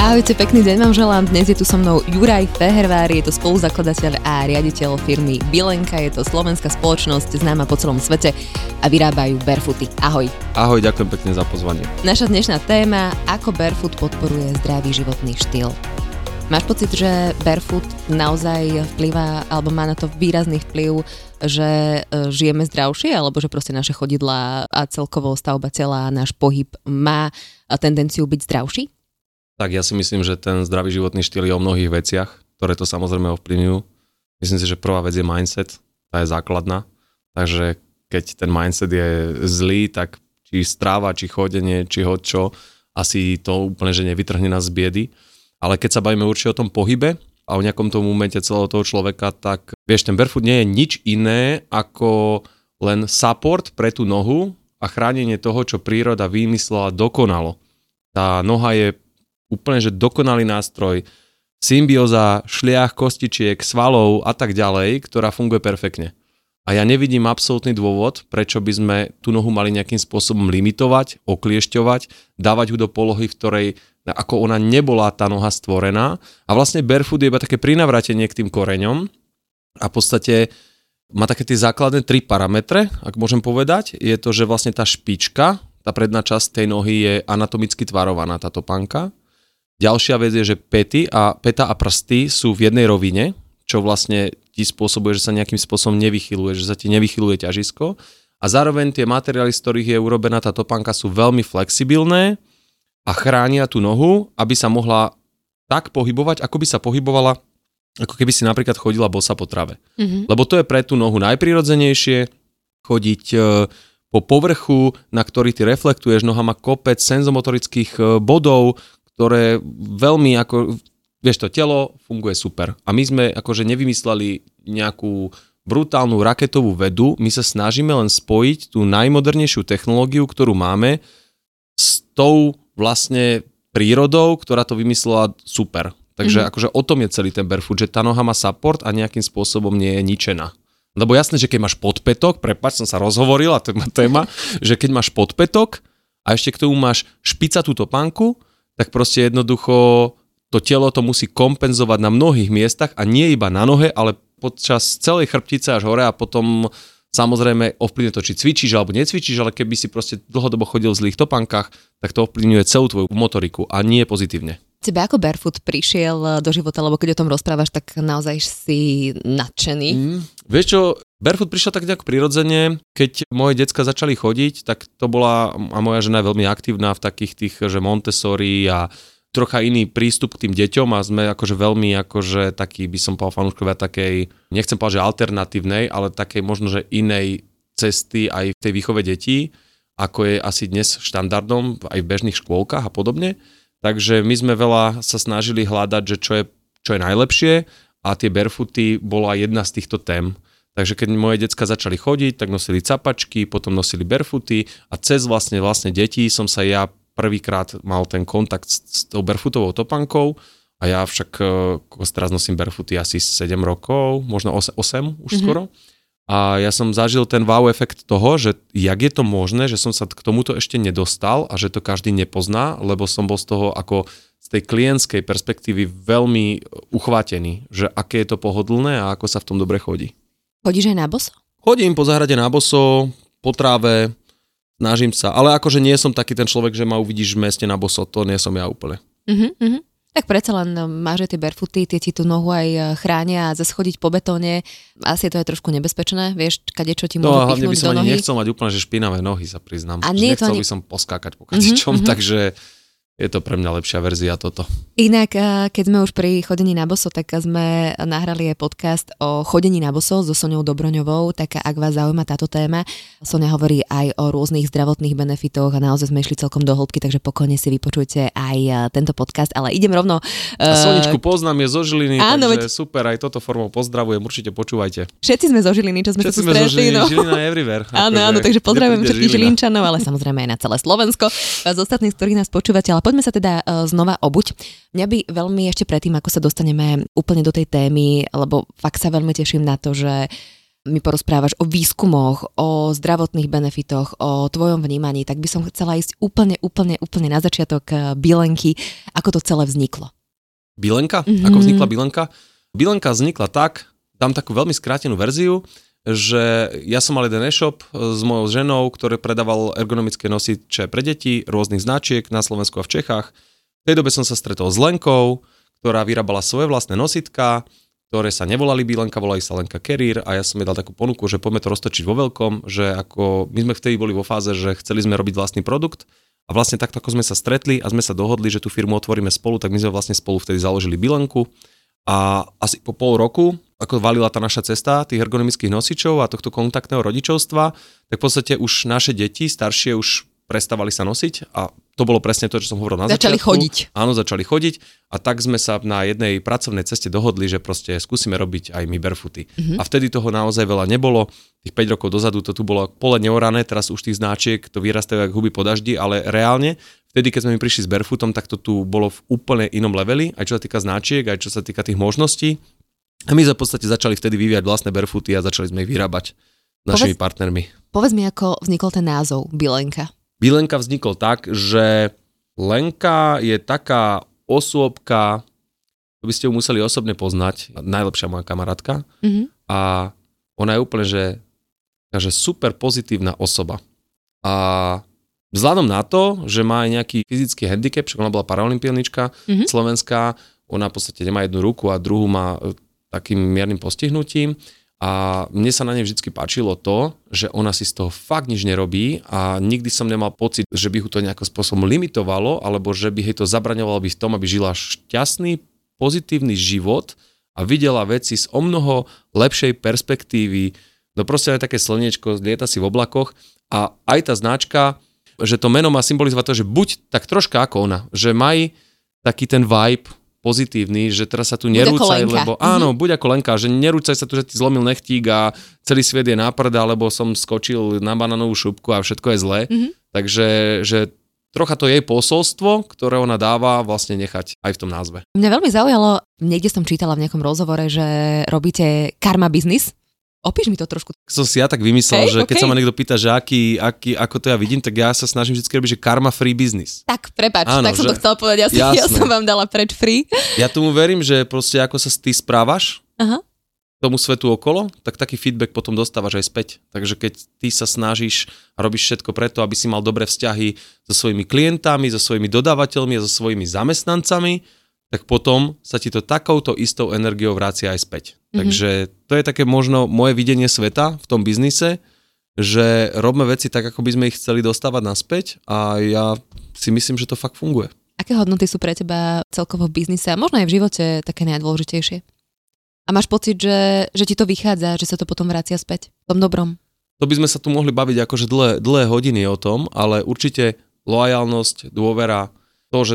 Ahojte, pekný deň vám želám. Dnes je tu so mnou Juraj Fehervár, je to spoluzakladateľ a riaditeľ firmy Bilenka, je to slovenská spoločnosť známa po celom svete a vyrábajú barefooty. Ahoj. Ahoj, ďakujem pekne za pozvanie. Naša dnešná téma, ako barefoot podporuje zdravý životný štýl. Máš pocit, že barefoot naozaj vplyvá, alebo má na to výrazný vplyv, že e, žijeme zdravšie, alebo že proste naše chodidlá a celkovo stavba tela, náš pohyb má tendenciu byť zdravší? Tak ja si myslím, že ten zdravý životný štýl je o mnohých veciach, ktoré to samozrejme ovplyvňujú. Myslím si, že prvá vec je mindset, tá je základná. Takže keď ten mindset je zlý, tak či stráva, či chodenie, či ho čo, asi to úplne, že nevytrhne nás z biedy. Ale keď sa bavíme určite o tom pohybe a o nejakom tom momente celého toho človeka, tak vieš, ten barefoot nie je nič iné ako len support pre tú nohu a chránenie toho, čo príroda vymyslela dokonalo. Tá noha je úplne, že dokonalý nástroj, symbióza šliach, kostičiek, svalov a tak ďalej, ktorá funguje perfektne. A ja nevidím absolútny dôvod, prečo by sme tú nohu mali nejakým spôsobom limitovať, okliešťovať, dávať ju do polohy, v ktorej ako ona nebola tá noha stvorená. A vlastne barefoot je iba také prinavratenie k tým koreňom a v podstate má také tie základné tri parametre, ak môžem povedať. Je to, že vlastne tá špička, tá predná časť tej nohy je anatomicky tvarovaná, tá topánka. Ďalšia vec je, že pety a, peta a prsty sú v jednej rovine, čo vlastne ti spôsobuje, že sa nejakým spôsobom nevychyluje, že sa ti nevychyluje ťažisko. A zároveň tie materiály, z ktorých je urobená tá topánka, sú veľmi flexibilné, a chránia tú nohu, aby sa mohla tak pohybovať, ako by sa pohybovala, ako keby si napríklad chodila bosa po trave. Mm-hmm. Lebo to je pre tú nohu najprirodzenejšie, chodiť e, po povrchu, na ktorý ty reflektuješ, noha má kopec senzomotorických e, bodov, ktoré veľmi ako, vieš to, telo funguje super. A my sme akože nevymysleli nejakú brutálnu raketovú vedu, my sa snažíme len spojiť tú najmodernejšiu technológiu, ktorú máme, s tou vlastne prírodou, ktorá to vymyslela super. Takže mm-hmm. akože o tom je celý ten barefoot, že tá noha má support a nejakým spôsobom nie je ničená. Lebo jasné, že keď máš podpetok, prepač, som sa rozhovoril a to je téma, že keď máš podpetok a ešte k tomu máš špica túto pánku, tak proste jednoducho to telo to musí kompenzovať na mnohých miestach a nie iba na nohe, ale počas celej chrbtice až hore a potom Samozrejme, ovplyvňuje to, či cvičíš alebo necvičíš, ale keby si proste dlhodobo chodil v zlých topankách, tak to ovplyvňuje celú tvoju motoriku a nie pozitívne. Tebe ako barefoot prišiel do života, lebo keď o tom rozprávaš, tak naozaj si nadšený. Mm, vieš čo, barefoot prišiel tak nejak prirodzene, keď moje decka začali chodiť, tak to bola, a moja žena je veľmi aktívna v takých tých, že Montessori a trocha iný prístup k tým deťom a sme akože veľmi akože taký, by som povedal fanúškovia takej, nechcem povedať, že alternatívnej, ale takej možno, že inej cesty aj v tej výchove detí, ako je asi dnes štandardom aj v bežných škôlkach a podobne. Takže my sme veľa sa snažili hľadať, že čo je, čo je najlepšie a tie barefooty bola jedna z týchto tém. Takže keď moje decka začali chodiť, tak nosili capačky, potom nosili barefooty a cez vlastne vlastne deti som sa ja prvýkrát mal ten kontakt s, s tou barefootovou topankou a ja však uh, teraz nosím barefooty asi 7 rokov, možno 8, 8 už mm-hmm. skoro. A ja som zažil ten wow efekt toho, že jak je to možné, že som sa k tomuto ešte nedostal a že to každý nepozná, lebo som bol z toho ako z tej klientskej perspektívy veľmi uchvátený, že aké je to pohodlné a ako sa v tom dobre chodí. Chodíš aj na boso? Chodím po zahrade na boso, po tráve, Snažím sa, ale akože nie som taký ten človek, že ma uvidíš v meste na boso, to nie som ja úplne. Uh-huh, uh-huh. Tak predsa len no, máš tie barefooty, tie ti tú nohu aj e, chránia a zaschodiť po betóne, asi to je trošku nebezpečné, vieš, kade čo ti no, môžu hlavne by som ani nechcel mať úplne, že špinavé nohy, sa priznám. A nie nechcel to ani... by som poskákať po kadečom, uh-huh, uh-huh. takže je to pre mňa lepšia verzia toto. Inak, eh, keď sme už pri chodení na boso, tak sme nahrali aj podcast o chodení na boso so Soňou Dobroňovou, tak ak vás zaujíma táto téma, Sonia hovorí aj o rôznych zdravotných benefitoch a naozaj sme išli celkom do hĺbky, takže pokojne si vypočujte aj eh, tento podcast, ale idem rovno... Uh... Soničku poznám, je zo Žiliny, áno, takže veď... super, aj toto formou pozdravujem, určite počúvajte. Všetci sme zo Žiliny, čo sme Všetci tu sme stretli. Zo Žiliny, no. Žilina everywhere. áno, áno, takže pozdravujem všetkých Žilinčanov, ale samozrejme aj na celé Slovensko, z ostatných, ktorých nás počúvate, ale poďme sa teda uh, znova obuť. Mňa by veľmi ešte predtým, ako sa dostaneme úplne do tej témy, lebo fakt sa veľmi teším na to, že mi porozprávaš o výskumoch, o zdravotných benefitoch, o tvojom vnímaní, tak by som chcela ísť úplne, úplne, úplne na začiatok eh, Bilenky, ako to celé vzniklo. Bilenka? Mm-hmm. Ako vznikla Bilenka? Bilenka vznikla tak, dám takú veľmi skrátenú verziu, že ja som mal jeden e-shop s mojou ženou, ktorý predával ergonomické nosiče pre deti rôznych značiek na Slovensku a v Čechách. V tej dobe som sa stretol s Lenkou, ktorá vyrábala svoje vlastné nositka, ktoré sa nevolali Bilenka, volali sa Lenka Carrier a ja som jej dal takú ponuku, že poďme to roztočiť vo veľkom, že ako my sme vtedy boli vo fáze, že chceli sme robiť vlastný produkt a vlastne takto ako sme sa stretli a sme sa dohodli, že tú firmu otvoríme spolu, tak my sme vlastne spolu vtedy založili Bilenku a asi po pol roku ako valila tá naša cesta tých ergonomických nosičov a tohto kontaktného rodičovstva, tak v podstate už naše deti, staršie, už prestávali sa nosiť a to bolo presne to, čo som hovoril na začali začiatku. chodiť. Áno, začali chodiť a tak sme sa na jednej pracovnej ceste dohodli, že proste skúsime robiť aj my barefooty. Mm-hmm. A vtedy toho naozaj veľa nebolo. Tých 5 rokov dozadu to tu bolo pole neorané, teraz už tých značiek to vyrastajú ako huby po daždi, ale reálne vtedy, keď sme mi prišli s barefootom, tak to tu bolo v úplne inom leveli, aj čo sa týka značiek, aj čo sa týka tých možností. A my sme v podstate začali vtedy vyvíjať vlastné barefooty a začali sme ich vyrábať našimi povedz, partnermi. Povedz mi, ako vznikol ten názov Bilenka. Bilenka vznikol tak, že Lenka je taká osôbka, to by ste ju museli osobne poznať, najlepšia moja kamarátka. Mm-hmm. A ona je úplne, že, že super pozitívna osoba. A vzhľadom na to, že má aj nejaký fyzický handicap, však ona bola paralimpionička mm-hmm. slovenská, ona v podstate nemá jednu ruku a druhú má takým miernym postihnutím a mne sa na nej vždy páčilo to, že ona si z toho fakt nič nerobí a nikdy som nemal pocit, že by ho to nejakým spôsobom limitovalo alebo že by jej to zabraňovalo by v tom, aby žila šťastný, pozitívny život a videla veci z o mnoho lepšej perspektívy. No proste aj také slniečko, lieta si v oblakoch a aj tá značka, že to meno má symbolizovať to, že buď tak troška ako ona, že maj taký ten vibe pozitívny, že teraz sa tu nerúcaj, lebo mhm. áno, mm-hmm. buď ako Lenka, že nerúcaj sa tu, že ti zlomil nechtík a celý svet je náprda, lebo som skočil na banánovú šupku a všetko je zlé. Mm-hmm. Takže že trocha to jej posolstvo, ktoré ona dáva, vlastne nechať aj v tom názve. Mňa veľmi zaujalo, niekde som čítala v nejakom rozhovore, že robíte karma business, Opíš mi to trošku. Som si ja tak vymyslel, hey, že okay. keď sa ma niekto pýta, že aký, aký, ako to ja vidím, tak ja sa snažím vždy robiť, že karma free business. Tak, prepač, Áno, tak som že... to chcel povedať, ja, som, ja som vám dala preč free. Ja tomu verím, že proste ako sa ty správaš, Aha. tomu svetu okolo, tak taký feedback potom dostávaš aj späť. Takže keď ty sa snažíš a robíš všetko preto, aby si mal dobré vzťahy so svojimi klientami, so svojimi dodávateľmi a so svojimi zamestnancami, tak potom sa ti to takouto istou energiou vrácia aj späť. Mm-hmm. Takže to je také možno moje videnie sveta v tom biznise, že robíme veci tak, ako by sme ich chceli dostávať naspäť a ja si myslím, že to fakt funguje. Aké hodnoty sú pre teba celkovo v biznise a možno aj v živote také najdôležitejšie? A máš pocit, že, že ti to vychádza, že sa to potom vracia späť v tom dobrom? To by sme sa tu mohli baviť akože dlhé, dlhé hodiny o tom, ale určite lojalnosť, dôvera, to, že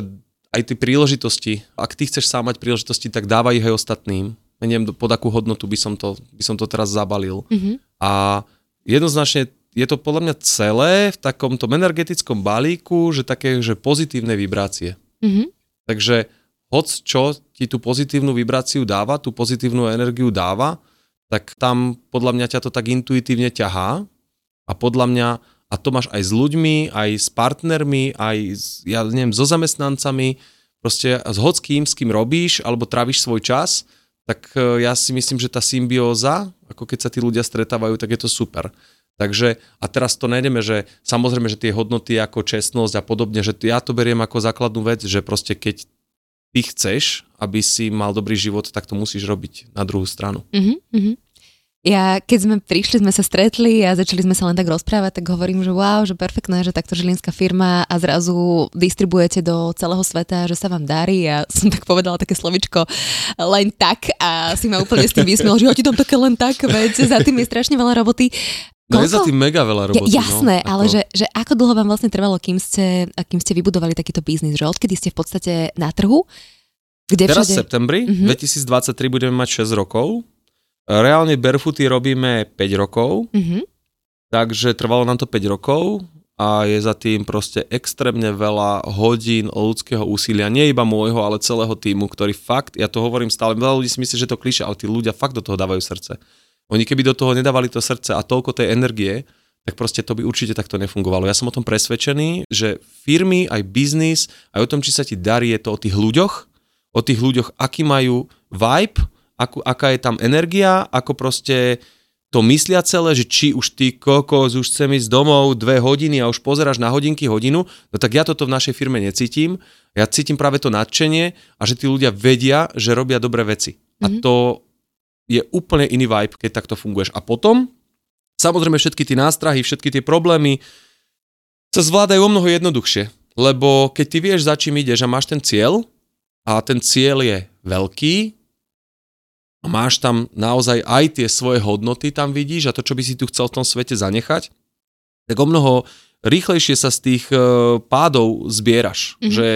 aj tie príležitosti, ak ty chceš sám mať príležitosti, tak dávaj ich aj ostatným. Ja neviem, pod akú hodnotu by som to, by som to teraz zabalil. Mm-hmm. A jednoznačne je to podľa mňa celé v takomto energetickom balíku, že také, že pozitívne vibrácie. Mm-hmm. Takže hoc čo ti tú pozitívnu vibráciu dáva, tú pozitívnu energiu dáva, tak tam podľa mňa ťa to tak intuitívne ťahá a podľa mňa a to máš aj s ľuďmi, aj s partnermi, aj s, ja neviem, so zamestnancami, proste s hockým, s kým robíš, alebo tráviš svoj čas, tak e, ja si myslím, že tá symbióza, ako keď sa tí ľudia stretávajú, tak je to super. Takže, a teraz to nejdeme, že samozrejme, že tie hodnoty ako čestnosť a podobne, že ja to beriem ako základnú vec, že proste keď ty chceš, aby si mal dobrý život, tak to musíš robiť na druhú stranu. Mm-hmm. Ja, keď sme prišli, sme sa stretli a začali sme sa len tak rozprávať, tak hovorím, že wow, že perfektné, že takto žilinská firma a zrazu distribujete do celého sveta, že sa vám darí a som tak povedala také slovičko len tak a si ma úplne s tým vysmiel, že ja ti dám také len tak, veď za tým je strašne veľa roboty. No je za tým mega veľa roboty. Ja, jasné, no, ale že, že ako dlho vám vlastne trvalo, kým ste, kým ste vybudovali takýto biznis, že odkedy ste v podstate na trhu? Kde Teraz všade... v septembri uh-huh. 2023 budeme mať 6 rokov Reálne barefooty robíme 5 rokov, mm-hmm. takže trvalo nám to 5 rokov a je za tým proste extrémne veľa hodín ľudského úsilia, nie iba môjho, ale celého týmu, ktorý fakt, ja to hovorím stále, veľa ľudí si myslí, že to kliše, ale tí ľudia fakt do toho dávajú srdce. Oni keby do toho nedávali to srdce a toľko tej energie, tak proste to by určite takto nefungovalo. Ja som o tom presvedčený, že firmy, aj biznis, aj o tom, či sa ti darí, je to o tých ľuďoch, o tých ľuďoch, aký majú vibe, ako, aká je tam energia, ako proste to myslia celé, že či už ty kokos, už chcem ísť domov dve hodiny a už pozeráš na hodinky hodinu, no tak ja toto v našej firme necítim. Ja cítim práve to nadšenie a že tí ľudia vedia, že robia dobré veci. Mm-hmm. A mhm. to je úplne iný vibe, keď takto funguješ. A potom, samozrejme všetky tie nástrahy, všetky tie problémy sa zvládajú o mnoho jednoduchšie. Lebo keď ty vieš, za čím ideš a máš ten cieľ, a ten cieľ je veľký, a máš tam naozaj aj tie svoje hodnoty tam vidíš a to, čo by si tu chcel v tom svete zanechať, tak o mnoho rýchlejšie sa z tých e, pádov zbieraš. Mm-hmm. Že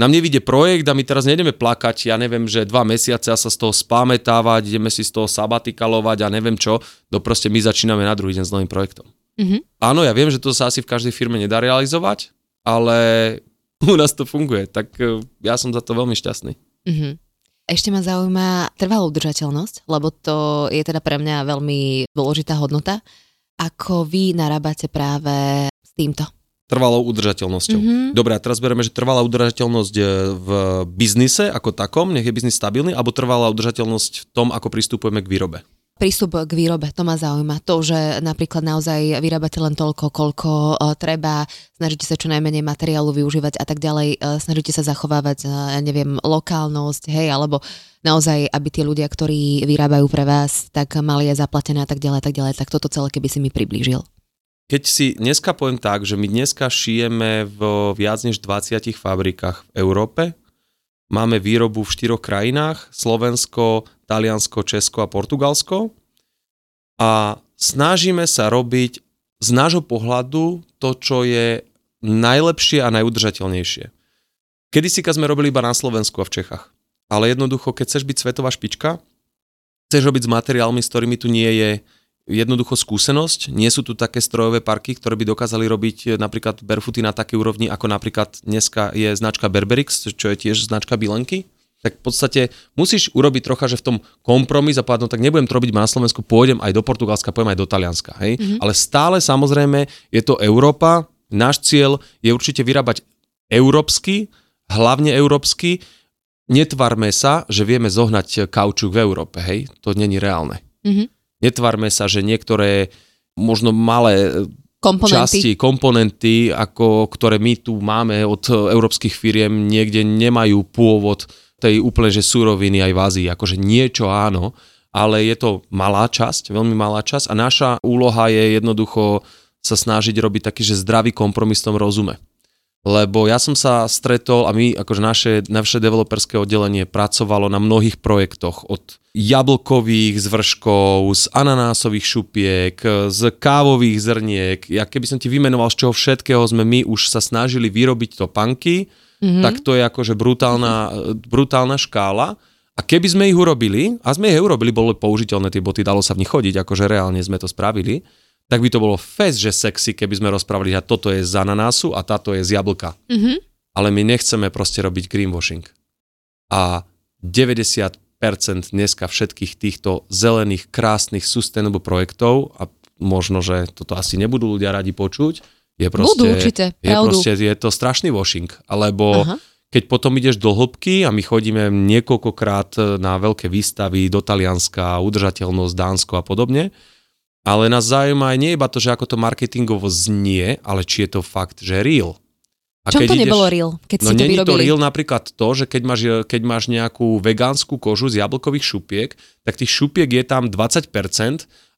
nám nevidie projekt a my teraz nejdeme plakať, ja neviem, že dva mesiace a sa z toho spamätávať, ideme si z toho sabatikalovať a neviem čo, no proste my začíname na druhý deň s novým projektom. Mm-hmm. Áno, ja viem, že to sa asi v každej firme nedá realizovať, ale u nás to funguje, tak e, ja som za to veľmi šťastný. Mm-hmm. Ešte ma zaujíma trvalá udržateľnosť, lebo to je teda pre mňa veľmi dôležitá hodnota. Ako vy narábate práve s týmto? Trvalou udržateľnosťou. Mm-hmm. Dobre, a teraz bereme, že trvalá udržateľnosť e, v biznise ako takom, nech je biznis stabilný, alebo trvalá udržateľnosť v tom, ako pristupujeme k výrobe prístup k výrobe, to ma zaujíma. To, že napríklad naozaj vyrábate len toľko, koľko uh, treba, snažíte sa čo najmenej materiálu využívať a tak ďalej, uh, snažíte sa zachovávať, uh, ja neviem, lokálnosť, hej, alebo naozaj, aby tí ľudia, ktorí vyrábajú pre vás, tak mali aj zaplatené a tak ďalej, tak ďalej, tak toto celé, keby si mi priblížil. Keď si dneska poviem tak, že my dneska šijeme v viac než 20 fabrikách v Európe, Máme výrobu v štyroch krajinách, Slovensko, Taliansko, Česko a Portugalsko. A snažíme sa robiť z nášho pohľadu to, čo je najlepšie a najudržateľnejšie. Kedy si sme robili iba na Slovensku a v Čechách. Ale jednoducho, keď chceš byť svetová špička, chceš robiť s materiálmi, s ktorými tu nie je jednoducho skúsenosť. Nie sú tu také strojové parky, ktoré by dokázali robiť napríklad barefooty na takej úrovni, ako napríklad dneska je značka Berberix, čo je tiež značka Bilenky. Tak v podstate musíš urobiť trocha, že v tom kompromis a povedať, no tak nebudem to robiť na Slovensku, pôjdem aj do Portugalska, pôjdem aj do Talianska. Hej? Mm-hmm. Ale stále samozrejme je to Európa, náš cieľ je určite vyrábať európsky, hlavne európsky, netvarme sa, že vieme zohnať kaučuk v Európe, hej? To není reálne. Mm-hmm. Netvarme sa, že niektoré možno malé komponenty. časti, komponenty, ako, ktoré my tu máme od európskych firiem, niekde nemajú pôvod tej úplne že suroviny aj v Ázii. Akože niečo áno, ale je to malá časť, veľmi malá časť a naša úloha je jednoducho sa snažiť robiť taký, že zdravý kompromis v tom rozume lebo ja som sa stretol a my, akože naše, naše developerské oddelenie pracovalo na mnohých projektoch od jablkových zvrškov, z ananásových šupiek, z kávových zrniek. Ja keby som ti vymenoval, z čoho všetkého sme my už sa snažili vyrobiť topanky, mm-hmm. tak to je akože brutálna, brutálna škála. A keby sme ich urobili, a sme ich urobili, boli použiteľné tie boty, dalo sa v nich chodiť, akože reálne sme to spravili, tak by to bolo fest, že sexy, keby sme rozprávali, že toto je z ananásu a táto je z jablka. Mm-hmm. Ale my nechceme proste robiť greenwashing. A 90% dneska všetkých týchto zelených, krásnych, sustainable projektov, a možno, že toto asi nebudú ľudia radi počuť, je proste, Budú určite, je, proste, je to strašný washing. Alebo Aha. keď potom ideš do hĺbky a my chodíme niekoľkokrát na veľké výstavy do Talianska, udržateľnosť, Dánsko a podobne, ale nás zaujíma aj nie iba to, že ako to marketingovo znie, ale či je to fakt, že real. A Čom keď to ideš, nebolo real, keď no si to vyrobili? to real napríklad to, že keď máš, keď máš nejakú vegánsku kožu z jablkových šupiek, tak tých šupiek je tam 20%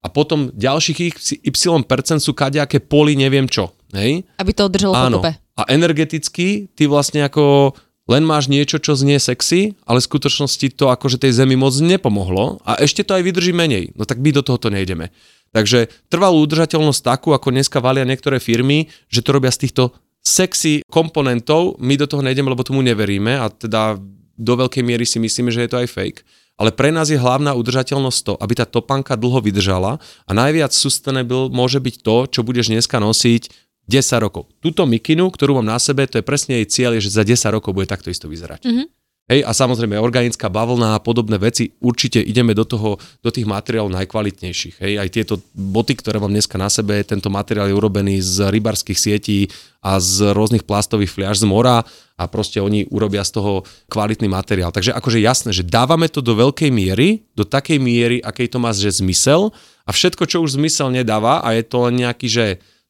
a potom ďalších y% sú kadejaké poli neviem čo. Hej? Aby to držalo Áno. pokope. A energeticky ty vlastne ako len máš niečo, čo znie sexy, ale v skutočnosti to akože tej zemi moc nepomohlo a ešte to aj vydrží menej. No tak my do tohoto nejdeme. Takže trvalú udržateľnosť takú, ako dneska valia niektoré firmy, že to robia z týchto sexy komponentov, my do toho nejdeme, lebo tomu neveríme a teda do veľkej miery si myslíme, že je to aj fake. Ale pre nás je hlavná udržateľnosť to, aby tá topanka dlho vydržala a najviac sustainable môže byť to, čo budeš dneska nosiť 10 rokov. Túto mikinu, ktorú mám na sebe, to je presne jej cieľ, je, že za 10 rokov bude takto isto vyzerať. Mhm. Hej, a samozrejme organická bavlna a podobné veci, určite ideme do toho, do tých materiálov najkvalitnejších. Hej, aj tieto boty, ktoré mám dneska na sebe, tento materiál je urobený z rybarských sietí a z rôznych plastových fliaž z mora a proste oni urobia z toho kvalitný materiál. Takže akože jasné, že dávame to do veľkej miery, do takej miery, akej to má že zmysel a všetko, čo už zmysel nedáva a je to len nejaký, že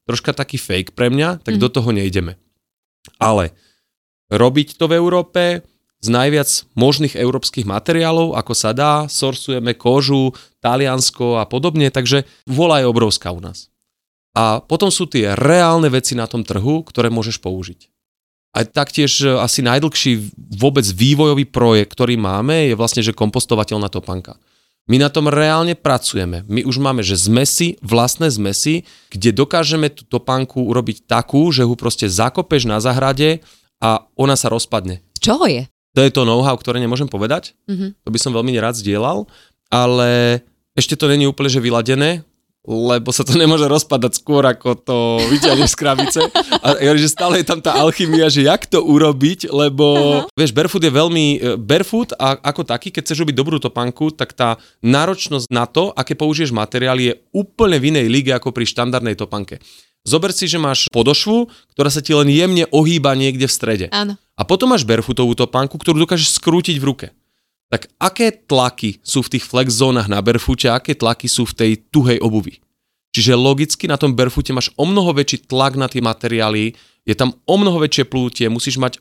troška taký fake pre mňa, tak mm. do toho nejdeme. Ale robiť to v Európe, z najviac možných európskych materiálov, ako sa dá, sorsujeme kožu, Taliansko a podobne, takže vola je obrovská u nás. A potom sú tie reálne veci na tom trhu, ktoré môžeš použiť. A taktiež e, asi najdlhší vôbec vývojový projekt, ktorý máme, je vlastne, že kompostovateľná topanka. My na tom reálne pracujeme. My už máme, že zmesi, vlastné zmesi, kde dokážeme tú topánku urobiť takú, že ho proste zakopeš na zahrade a ona sa rozpadne. Čoho je? To je to know-how, ktoré nemôžem povedať. Mhm. To by som veľmi nerád zdieľal, ale ešte to není úplne že vyladené, lebo sa to nemôže rozpadať skôr, ako to vyťahneš z krabice. A ja, že stále je tam tá alchymia, že jak to urobiť, lebo uh-huh. vieš, barefoot je veľmi, e, barefoot a ako taký, keď chceš robiť dobrú topánku, tak tá náročnosť na to, aké použiješ materiály, je úplne v inej lige ako pri štandardnej topanke. Zober si, že máš podošvu, ktorá sa ti len jemne ohýba niekde v strede. Áno. A potom máš barefootovú topánku, ktorú dokážeš skrútiť v ruke. Tak aké tlaky sú v tých flex zónach na barefoote a aké tlaky sú v tej tuhej obuvi? Čiže logicky na tom barefoote máš o mnoho väčší tlak na tie materiály, je tam o mnoho väčšie plútie, musíš mať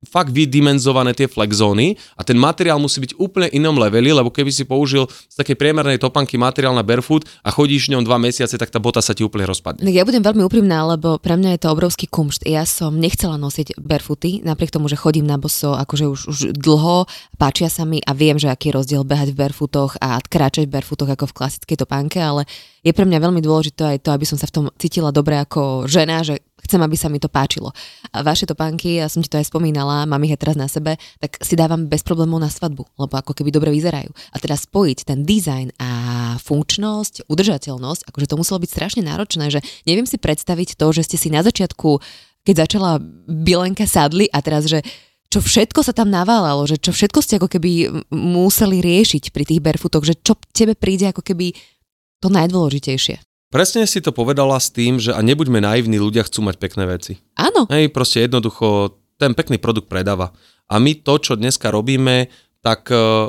fakt vydimenzované tie flex zóny a ten materiál musí byť úplne inom leveli, lebo keby si použil z takej priemernej topanky materiál na barefoot a chodíš ňom dva mesiace, tak tá bota sa ti úplne rozpadne. Ja budem veľmi úprimná, lebo pre mňa je to obrovský kumšt. Ja som nechcela nosiť barefooty, napriek tomu, že chodím na boso akože už, už dlho, páčia sa mi a viem, že aký je rozdiel behať v barefootoch a kráčať v barefootoch ako v klasickej topánke, ale je pre mňa veľmi dôležité aj to, aby som sa v tom cítila dobre ako žena, že chcem, aby sa mi to páčilo. A vaše topánky, ja som ti to aj spomínala, mám ich aj teraz na sebe, tak si dávam bez problémov na svadbu, lebo ako keby dobre vyzerajú. A teda spojiť ten dizajn a funkčnosť, udržateľnosť, akože to muselo byť strašne náročné, že neviem si predstaviť to, že ste si na začiatku, keď začala Bilenka sadli a teraz, že čo všetko sa tam naválalo, že čo všetko ste ako keby museli riešiť pri tých barefootoch, že čo tebe príde ako keby to najdôležitejšie. Presne si to povedala s tým, že a nebuďme naivní, ľudia chcú mať pekné veci. Áno. Hej, proste jednoducho ten pekný produkt predáva. A my to, čo dneska robíme, tak uh,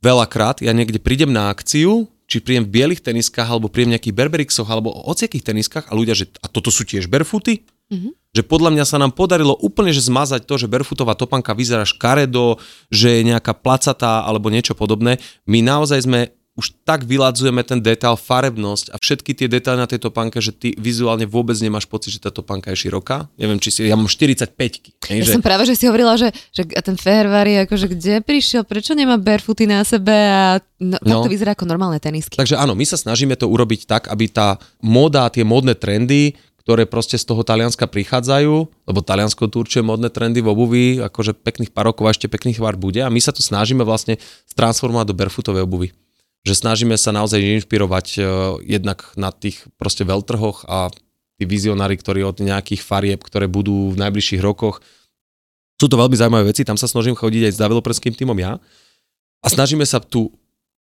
veľakrát ja niekde prídem na akciu, či príjem v bielých teniskách, alebo príjem nejakých Berberixoch, alebo o ociakých teniskách a ľudia, že a toto sú tiež barefooty? Mm-hmm. Že podľa mňa sa nám podarilo úplne že zmazať to, že barefootová topanka vyzerá škaredo, že je nejaká placatá alebo niečo podobné. My naozaj sme už tak vyladzujeme ten detail, farebnosť a všetky tie detaily na tej topánke, že ty vizuálne vôbec nemáš pocit, že tá topánka je široká. Neviem, či si, ja mám 45 Ja že... som práve, že si hovorila, že, že ten Ferrari, akože kde prišiel, prečo nemá barefooty na sebe a no, no. tak to vyzerá ako normálne tenisky. Takže áno, my sa snažíme to urobiť tak, aby tá móda, tie módne trendy, ktoré proste z toho Talianska prichádzajú, lebo Taliansko tu určuje modné trendy v obuvi, akože pekných pár rokov a ešte pekných var bude a my sa to snažíme vlastne transformovať do barefootovej obuvy že snažíme sa naozaj inšpirovať uh, jednak na tých proste veľtrhoch a tí vizionári, ktorí od nejakých farieb, ktoré budú v najbližších rokoch, sú to veľmi zaujímavé veci, tam sa snažím chodiť aj s developerským týmom ja a snažíme sa tú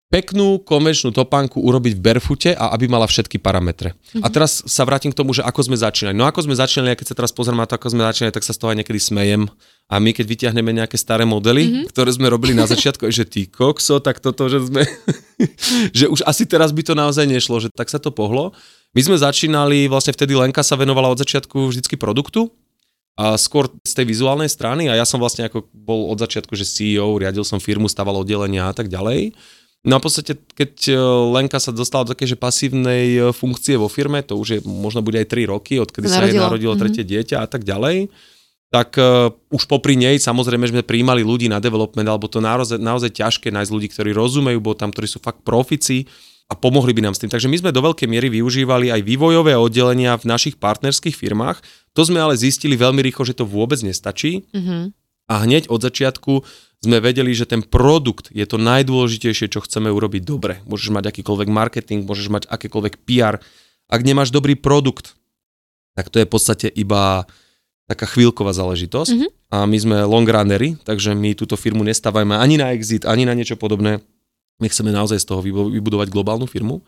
peknú konvenčnú topánku urobiť v barefoote a aby mala všetky parametre. Mm-hmm. A teraz sa vrátim k tomu, že ako sme začínali. No ako sme začínali, keď sa teraz pozriem na to, ako sme začínali, tak sa z toho aj niekedy smejem. A my keď vyťahneme nejaké staré modely, mm-hmm. ktoré sme robili na začiatku, že ty kokso, tak toto, že sme, že už asi teraz by to naozaj nešlo, že tak sa to pohlo. My sme začínali, vlastne vtedy Lenka sa venovala od začiatku vždycky produktu, a skôr z tej vizuálnej strany a ja som vlastne ako bol od začiatku, že CEO, riadil som firmu, staval oddelenia a tak ďalej. No a v podstate, keď e, Lenka sa dostala do takej že pasívnej e, funkcie vo firme, to už je, možno bude aj 3 roky, odkedy sa jej narodilo mm-hmm. tretie dieťa a tak ďalej, tak uh, už popri nej samozrejme sme prijímali ľudí na development, alebo to naozaj, naozaj ťažké nájsť ľudí, ktorí rozumejú, bo tam, ktorí sú fakt profici a pomohli by nám s tým. Takže my sme do veľkej miery využívali aj vývojové oddelenia v našich partnerských firmách. To sme ale zistili veľmi rýchlo, že to vôbec nestačí. Mm-hmm. A hneď od začiatku sme vedeli, že ten produkt je to najdôležitejšie, čo chceme urobiť dobre. Môžeš mať akýkoľvek marketing, môžeš mať akékoľvek PR. Ak nemáš dobrý produkt, tak to je v podstate iba taká chvíľková záležitosť. Mm-hmm. A my sme long runnery, takže my túto firmu nestávame ani na exit, ani na niečo podobné. My chceme naozaj z toho vybudovať globálnu firmu.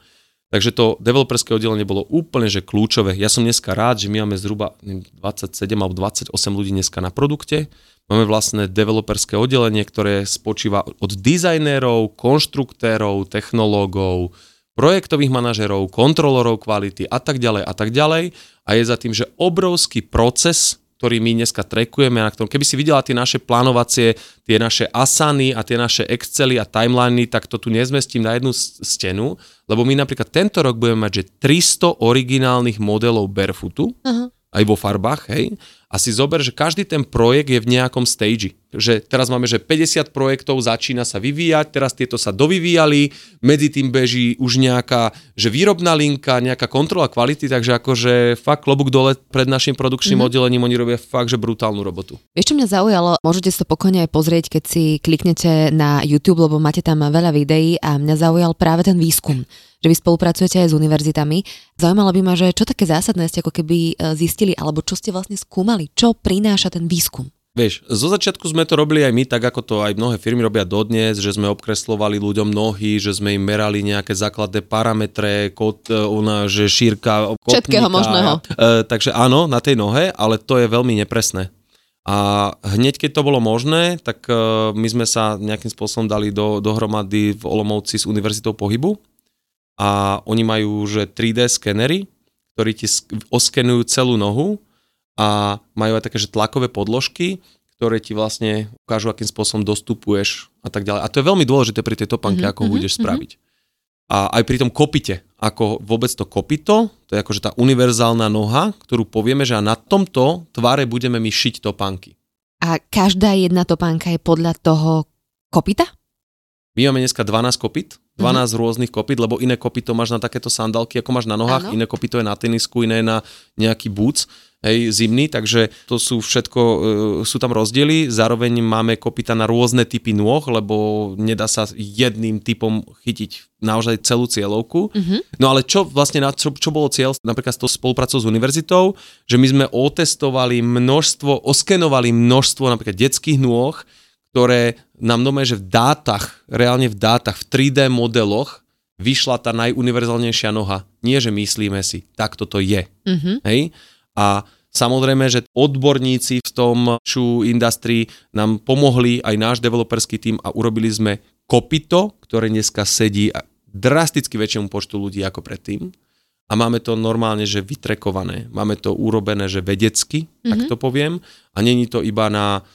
Takže to developerské oddelenie bolo úplne že kľúčové. Ja som dneska rád, že my máme zhruba 27 alebo 28 ľudí dneska na produkte. Máme vlastné developerské oddelenie, ktoré spočíva od dizajnérov, konštruktérov, technológov, projektových manažerov, kontrolorov kvality a tak ďalej a tak ďalej. A je za tým, že obrovský proces ktorý my dneska trekujeme, na ktorom, keby si videla tie naše plánovacie, tie naše asany a tie naše Excely a timeliny, tak to tu nezmestím na jednu stenu, lebo my napríklad tento rok budeme mať, že 300 originálnych modelov barefootu, uh-huh. aj vo farbách, hej, a si zober, že každý ten projekt je v nejakom stage. Že teraz máme, že 50 projektov začína sa vyvíjať, teraz tieto sa dovyvíjali, medzi tým beží už nejaká že výrobná linka, nejaká kontrola kvality, takže akože fakt klobúk dole pred našim produkčným mm-hmm. oddelením, oni robia fakt, že brutálnu robotu. Vieš, čo mňa zaujalo, môžete si to pokojne aj pozrieť, keď si kliknete na YouTube, lebo máte tam veľa videí a mňa zaujal práve ten výskum že vy spolupracujete aj s univerzitami. Zaujímalo by ma, že čo také zásadné ste ako keby e, zistili, alebo čo ste vlastne skúmali, čo prináša ten výskum? Vieš, zo začiatku sme to robili aj my, tak ako to aj mnohé firmy robia dodnes, že sme obkreslovali ľuďom nohy, že sme im merali nejaké základné parametre, kot, e, ona, že šírka kotníka. Všetkého možného. E, takže áno, na tej nohe, ale to je veľmi nepresné. A hneď keď to bolo možné, tak e, my sme sa nejakým spôsobom dali do, dohromady v Olomovci s Univerzitou pohybu a oni majú že 3D skenery, ktorí ti oskenujú celú nohu a majú aj také, že tlakové podložky, ktoré ti vlastne ukážu, akým spôsobom dostupuješ a tak ďalej. A to je veľmi dôležité pri tej topanke, mm-hmm, ako ho mhm, budeš mm-hmm. spraviť. A aj pri tom kopite, ako vôbec to kopito, to je akože tá univerzálna noha, ktorú povieme, že na tomto tvare budeme my šiť topánky. A každá jedna topánka je podľa toho kopita? My máme dneska 12 kopit, 12 mm-hmm. rôznych kopit, lebo iné kopito máš na takéto sandálky, ako máš na nohách, ano. iné kopito je na tenisku, iné na nejaký boots, hej, zimný, takže to sú všetko, e, sú tam rozdiely, zároveň máme kopita na rôzne typy nôh, lebo nedá sa jedným typom chytiť naozaj celú cieľovku. Mm-hmm. No ale čo vlastne, čo, čo bolo cieľ napríklad s tou spolupracou s univerzitou, že my sme otestovali množstvo, oskenovali množstvo napríklad detských nôh, ktoré nám doma, že v dátach, reálne v dátach, v 3D modeloch vyšla tá najuniverzálnejšia noha. Nie, že myslíme si, tak toto je. Mm-hmm. Hej? A samozrejme, že odborníci v tom shoe industry nám pomohli, aj náš developerský tým a urobili sme kopito, ktoré dneska sedí drasticky väčšiemu počtu ľudí ako predtým. A máme to normálne, že vytrekované. Máme to urobené, že vedecky, mm-hmm. tak to poviem. A není to iba na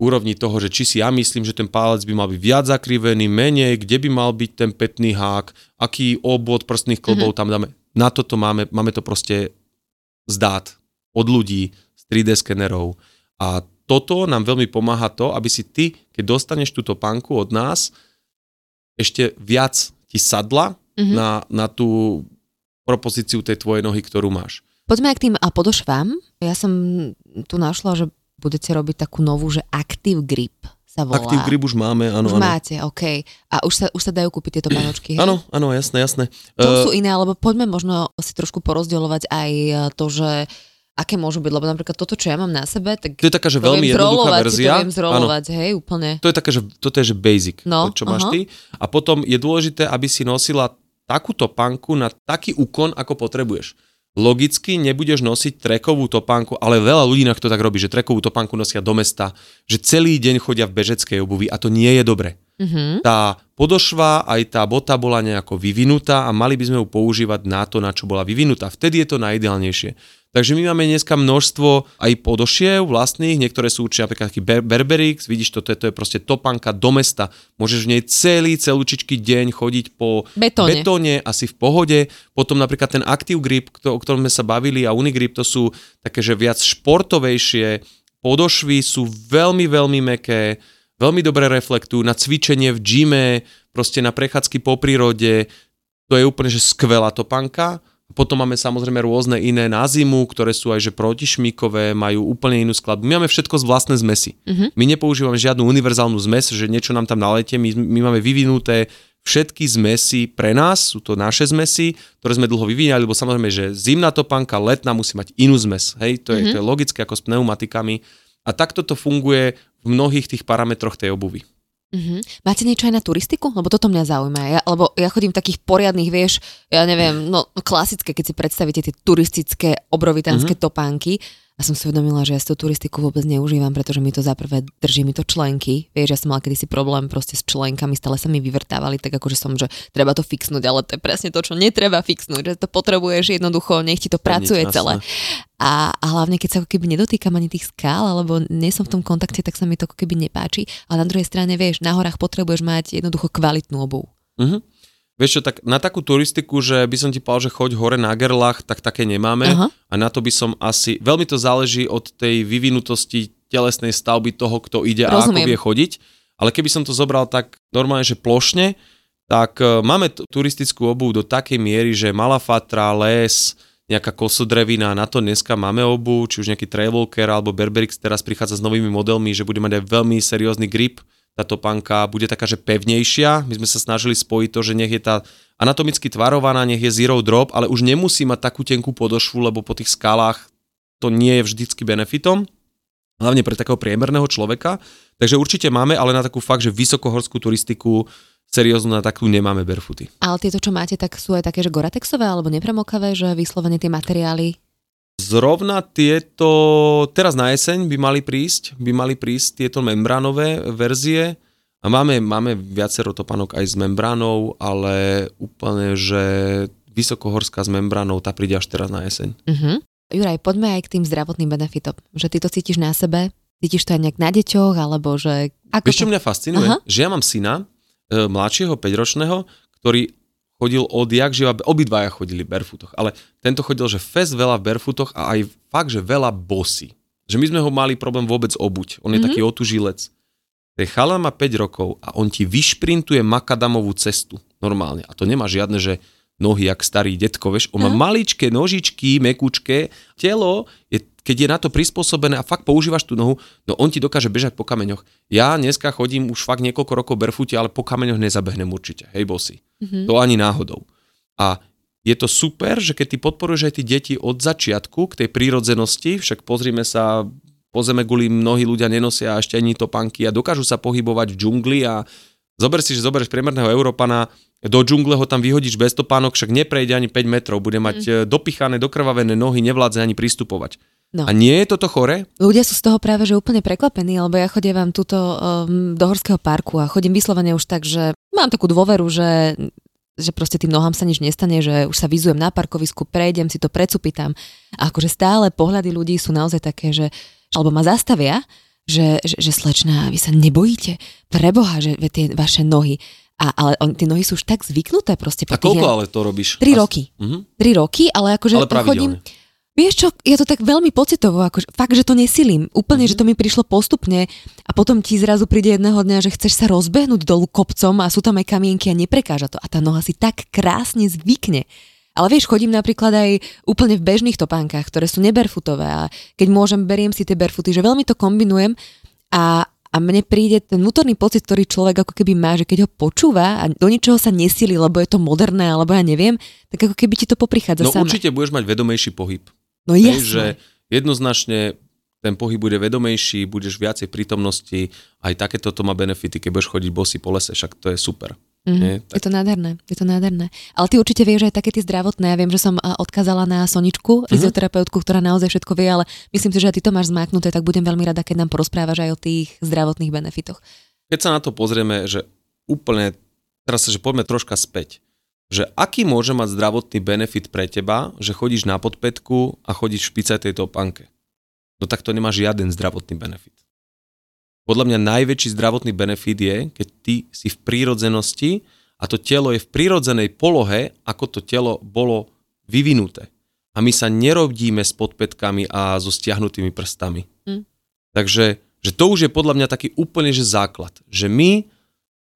úrovni toho, že či si ja myslím, že ten palec by mal byť viac zakrivený, menej, kde by mal byť ten petný hák, aký obvod prstných klbov mm-hmm. tam dáme. Na toto máme, máme to proste zdát od ľudí, z 3D skenerov. A toto nám veľmi pomáha to, aby si ty, keď dostaneš túto panku od nás, ešte viac ti sadla mm-hmm. na, na tú propozíciu tej tvojej nohy, ktorú máš. Poďme aj k tým a podošvám. Ja som tu našla, že budete robiť takú novú, že Active Grip sa volá. Active Grip už máme, áno. Už áno. máte, OK. A už sa, už sa dajú kúpiť tieto panočky, Áno, áno, jasné, jasné. To uh, sú iné, alebo poďme možno si trošku porozdeľovať aj e, to, že aké môžu byť, lebo napríklad toto, čo ja mám na sebe, tak to je taká, že veľmi jednoduchá verzia. To viem zrolovať, hej, úplne. To je také, že toto je, že basic, no, to, čo máš uh-huh. ty. A potom je dôležité, aby si nosila takúto panku na taký úkon, ako potrebuješ logicky nebudeš nosiť trekovú topánku, ale veľa ľudí na to tak robí, že trekovú topánku nosia do mesta, že celý deň chodia v bežeckej obuvi a to nie je dobre. Mm-hmm. Tá podošva, aj tá bota bola nejako vyvinutá a mali by sme ju používať na to, na čo bola vyvinutá. Vtedy je to najideálnejšie. Takže my máme dneska množstvo aj podošiev vlastných, niektoré sú určite napríklad taký Ber- Berberix, vidíš, toto je, to je proste topanka do mesta. Môžeš v nej celý, celúčičký deň chodiť po Betóne. betóne asi v pohode. Potom napríklad ten Active Grip, o ktorom sme sa bavili a Unigrip, to sú také, že viac športovejšie, podošvy sú veľmi, veľmi meké, veľmi dobre reflektujú na cvičenie v gyme, proste na prechádzky po prírode, to je úplne že skvelá topanka. Potom máme samozrejme rôzne iné na zimu, ktoré sú aj že protišmíkové, majú úplne inú skladbu. My máme všetko z vlastné zmesy. Mhm. My nepoužívame žiadnu univerzálnu zmes, že niečo nám tam nalete, my, my máme vyvinuté všetky zmesy pre nás, sú to naše zmesy, ktoré sme dlho vyvíjali, lebo samozrejme, že zimná topanka, letná musí mať inú zmes. Hej, to je, to je logické ako s pneumatikami. A takto to funguje v mnohých tých parametroch tej obuvy. Mhm. Máte niečo aj na turistiku? Lebo toto mňa zaujíma. Ja, lebo ja chodím v takých poriadnych, vieš, ja neviem, no klasické, keď si predstavíte tie turistické obrovitánske mm-hmm. topánky. A som si uvedomila, že ja si tú turistiku vôbec neužívam, pretože mi to za prvé drží mi to členky. Vieš, ja som mala kedysi problém proste s členkami, stále sa mi vyvrtávali, tak akože som, že treba to fixnúť, ale to je presne to, čo netreba fixnúť, že to potrebuješ jednoducho, nech ti to pracuje jasné. celé. A, a hlavne, keď sa ako keby nedotýkam ani tých skál, alebo nie som v tom kontakte, tak sa mi to ako keby nepáči. Ale na druhej strane, vieš, na horách potrebuješ mať jednoducho kvalitnú obuv. Mhm. Vieš čo, tak na takú turistiku, že by som ti povedal, že choď hore na gerlach, tak také nemáme. Aha. A na to by som asi, veľmi to záleží od tej vyvinutosti telesnej stavby toho, kto ide a ako Rozumiem. vie chodiť. Ale keby som to zobral tak normálne, že plošne, tak e, máme t- turistickú obuv do takej miery, že malá fatra, les, nejaká kosodrevina, na to dneska máme obu, či už nejaký Trailwalker alebo Berberix teraz prichádza s novými modelmi, že bude mať aj veľmi seriózny grip, tá topánka bude taká, že pevnejšia. My sme sa snažili spojiť to, že nech je tá anatomicky tvarovaná, nech je zero drop, ale už nemusí mať takú tenkú podošvu, lebo po tých skalách to nie je vždycky benefitom, hlavne pre takého priemerného človeka. Takže určite máme, ale na takú fakt, že vysokohorskú turistiku serióznu na takú nemáme barefooty. Ale tieto, čo máte, tak sú aj také, že goratexové alebo nepremokavé, že vyslovene tie materiály. Zrovna tieto, teraz na jeseň by mali prísť, by mali prísť tieto membránové verzie a máme, máme viacero topánok aj s membránou, ale úplne, že vysokohorská s membránou, tá príde až teraz na jeseň. Uh-huh. Juraj, poďme aj k tým zdravotným benefitom. Že ty to cítiš na sebe, cítiš to aj nejak na deťoch, alebo že... Ako Vieš, čo to... mňa fascinuje? Aha. Že ja mám syna, e, mladšieho, 5-ročného, ktorý chodil odjak živa, obidvaja chodili v barefootoch, ale tento chodil, že fest veľa v barefootoch a aj fakt, že veľa bosy. Že my sme ho mali problém vôbec obuť. On je Mhm. taký otužilec. Ten chalan má 5 rokov a on ti vyšprintuje makadamovú cestu normálne. A to nemá žiadne, že nohy jak starý detko, vieš. On má maličké nožičky, mekučké. Telo, je, keď je na to prispôsobené a fakt používaš tú nohu, no on ti dokáže bežať po kameňoch. Ja dneska chodím už fakt niekoľko rokov barefoote, ale po kameňoch nezabehnem určite. Hej, bosi. Mhm. To ani náhodou. A je to super, že keď ty podporuješ aj tí deti od začiatku k tej prírodzenosti, však pozrime sa, po zeme guli mnohí ľudia nenosia ešte ani topánky a dokážu sa pohybovať v džungli a zober si, že zoberieš priemerného Európana, do džungle ho tam vyhodíš bez topánok, však neprejde ani 5 metrov, bude mať mm. dopichané, dokrvavené nohy, nevládze ani pristupovať. No. A nie je toto chore? Ľudia sú z toho práve že úplne prekvapení, lebo ja chodievam túto um, do horského parku a chodím vyslovene už tak, že mám takú dôveru, že že proste tým nohám sa nič nestane, že už sa vyzujem na parkovisku, prejdem si to, precupitám. A akože stále pohľady ľudí sú naozaj také, že alebo ma zastavia, že, že, že slečná, vy sa nebojíte? Preboha, že tie vaše nohy. A, ale on, tie nohy sú už tak zvyknuté proste. A po tých- koľko ale to robíš? Tri As- roky. Mhm. Tri roky, ale akože Ale chodím... Vieš čo, ja to tak veľmi pocitovo, akože, fakt, že to nesilím. Úplne, mm-hmm. že to mi prišlo postupne a potom ti zrazu príde jedného dňa, že chceš sa rozbehnúť dolu kopcom a sú tam aj kamienky a neprekáža to. A tá noha si tak krásne zvykne. Ale vieš, chodím napríklad aj úplne v bežných topánkach, ktoré sú neberfutové a keď môžem, beriem si tie berfuty, že veľmi to kombinujem a, a mne príde ten vnútorný pocit, ktorý človek ako keby má, že keď ho počúva a do ničoho sa nesili, lebo je to moderné, alebo ja neviem, tak ako keby ti to poprichádza No sama. určite budeš mať vedomejší pohyb. No jasné. že jednoznačne ten pohyb bude vedomejší, budeš viacej prítomnosti, aj takéto to má benefity, keď budeš chodiť bosy po lese, však to je super. Mm, Nie? je to nádherné, je to nádherné. Ale ty určite vieš aj také tie zdravotné. Ja viem, že som odkázala na Soničku, fyzioterapeutku, ktorá naozaj všetko vie, ale myslím si, že aj ty to máš zmáknuté, tak budem veľmi rada, keď nám porozprávaš aj o tých zdravotných benefitoch. Keď sa na to pozrieme, že úplne teraz že poďme troška späť, že aký môže mať zdravotný benefit pre teba, že chodíš na podpätku a chodíš v špicatej topánke? No tak to nemá žiaden zdravotný benefit. Podľa mňa najväčší zdravotný benefit je, keď ty si v prírodzenosti a to telo je v prírodzenej polohe, ako to telo bolo vyvinuté. A my sa nerobíme s podpätkami a so stiahnutými prstami. Mm. Takže že to už je podľa mňa taký úplne že základ. Že my